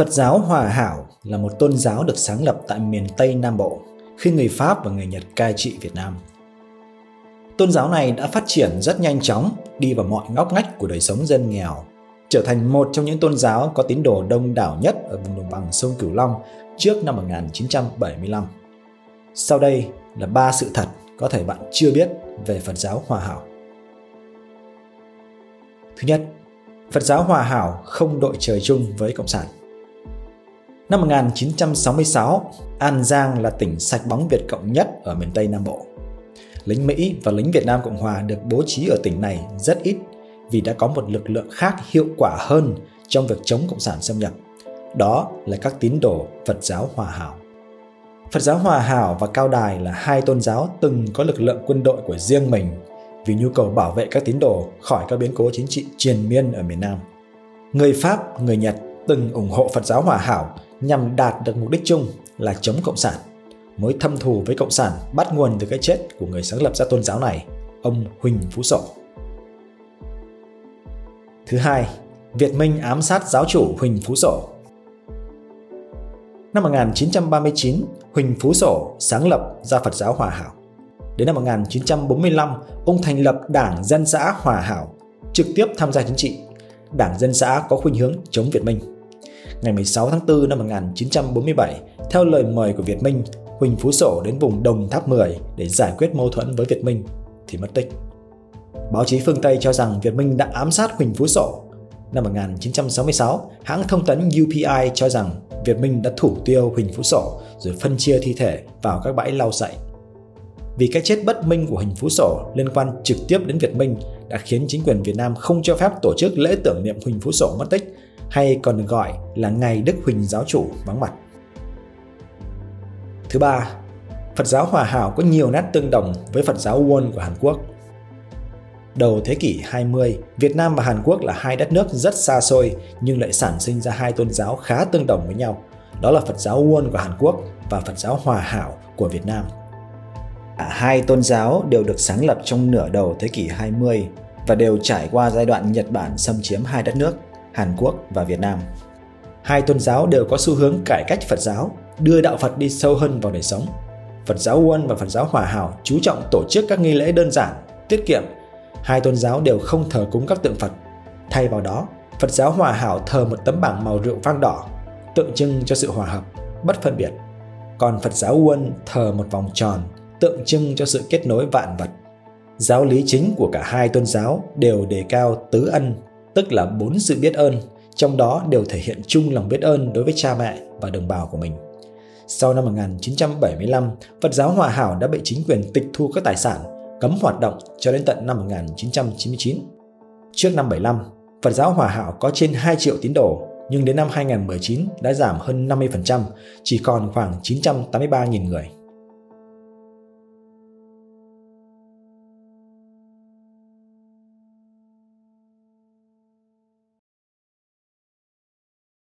Phật giáo Hòa Hảo là một tôn giáo được sáng lập tại miền Tây Nam Bộ khi người Pháp và người Nhật cai trị Việt Nam. Tôn giáo này đã phát triển rất nhanh chóng, đi vào mọi ngóc ngách của đời sống dân nghèo, trở thành một trong những tôn giáo có tín đồ đông đảo nhất ở vùng đồng bằng sông Cửu Long trước năm 1975. Sau đây là ba sự thật có thể bạn chưa biết về Phật giáo Hòa Hảo. Thứ nhất, Phật giáo Hòa Hảo không đội trời chung với Cộng sản. Năm 1966, An Giang là tỉnh sạch bóng Việt Cộng nhất ở miền Tây Nam Bộ. Lính Mỹ và lính Việt Nam Cộng Hòa được bố trí ở tỉnh này rất ít vì đã có một lực lượng khác hiệu quả hơn trong việc chống Cộng sản xâm nhập. Đó là các tín đồ Phật giáo Hòa Hảo. Phật giáo Hòa Hảo và Cao Đài là hai tôn giáo từng có lực lượng quân đội của riêng mình vì nhu cầu bảo vệ các tín đồ khỏi các biến cố chính trị triền miên ở miền Nam. Người Pháp, người Nhật từng ủng hộ Phật giáo Hòa Hảo nhằm đạt được mục đích chung là chống Cộng sản. Mối thâm thù với Cộng sản bắt nguồn từ cái chết của người sáng lập ra tôn giáo này, ông Huỳnh Phú Sổ. Thứ hai, Việt Minh ám sát giáo chủ Huỳnh Phú Sổ. Năm 1939, Huỳnh Phú Sổ sáng lập ra Phật giáo Hòa Hảo. Đến năm 1945, ông thành lập Đảng Dân xã Hòa Hảo, trực tiếp tham gia chính trị. Đảng Dân xã có khuynh hướng chống Việt Minh. Ngày 16 tháng 4 năm 1947, theo lời mời của Việt Minh, Huỳnh Phú Sổ đến vùng Đồng Tháp 10 để giải quyết mâu thuẫn với Việt Minh thì mất tích. Báo chí phương Tây cho rằng Việt Minh đã ám sát Huỳnh Phú Sổ. Năm 1966, hãng thông tấn UPI cho rằng Việt Minh đã thủ tiêu Huỳnh Phú Sổ rồi phân chia thi thể vào các bãi lau sậy. Vì cái chết bất minh của Huỳnh Phú Sổ liên quan trực tiếp đến Việt Minh đã khiến chính quyền Việt Nam không cho phép tổ chức lễ tưởng niệm Huỳnh Phú Sổ mất tích hay còn được gọi là Ngày Đức Huỳnh Giáo Chủ vắng mặt. Thứ ba, Phật giáo Hòa Hảo có nhiều nét tương đồng với Phật giáo Won của Hàn Quốc. Đầu thế kỷ 20, Việt Nam và Hàn Quốc là hai đất nước rất xa xôi nhưng lại sản sinh ra hai tôn giáo khá tương đồng với nhau. Đó là Phật giáo Won của Hàn Quốc và Phật giáo Hòa Hảo của Việt Nam. Hai tôn giáo đều được sáng lập trong nửa đầu thế kỷ 20 và đều trải qua giai đoạn Nhật Bản xâm chiếm hai đất nước, Hàn Quốc và Việt Nam. Hai tôn giáo đều có xu hướng cải cách Phật giáo, đưa đạo Phật đi sâu hơn vào đời sống. Phật giáo Uân và Phật giáo Hòa Hảo chú trọng tổ chức các nghi lễ đơn giản, tiết kiệm hai tôn giáo đều không thờ cúng các tượng Phật. Thay vào đó, Phật giáo Hòa Hảo thờ một tấm bảng màu rượu vang đỏ, tượng trưng cho sự hòa hợp, bất phân biệt. Còn Phật giáo Uân thờ một vòng tròn, tượng trưng cho sự kết nối vạn vật. Giáo lý chính của cả hai tôn giáo đều đề cao tứ ân, tức là bốn sự biết ơn, trong đó đều thể hiện chung lòng biết ơn đối với cha mẹ và đồng bào của mình. Sau năm 1975, Phật giáo Hòa Hảo đã bị chính quyền tịch thu các tài sản cấm hoạt động cho đến tận năm 1999. Trước năm 75, Phật giáo Hòa Hảo có trên 2 triệu tín đồ, nhưng đến năm 2019 đã giảm hơn 50%, chỉ còn khoảng 983.000 người.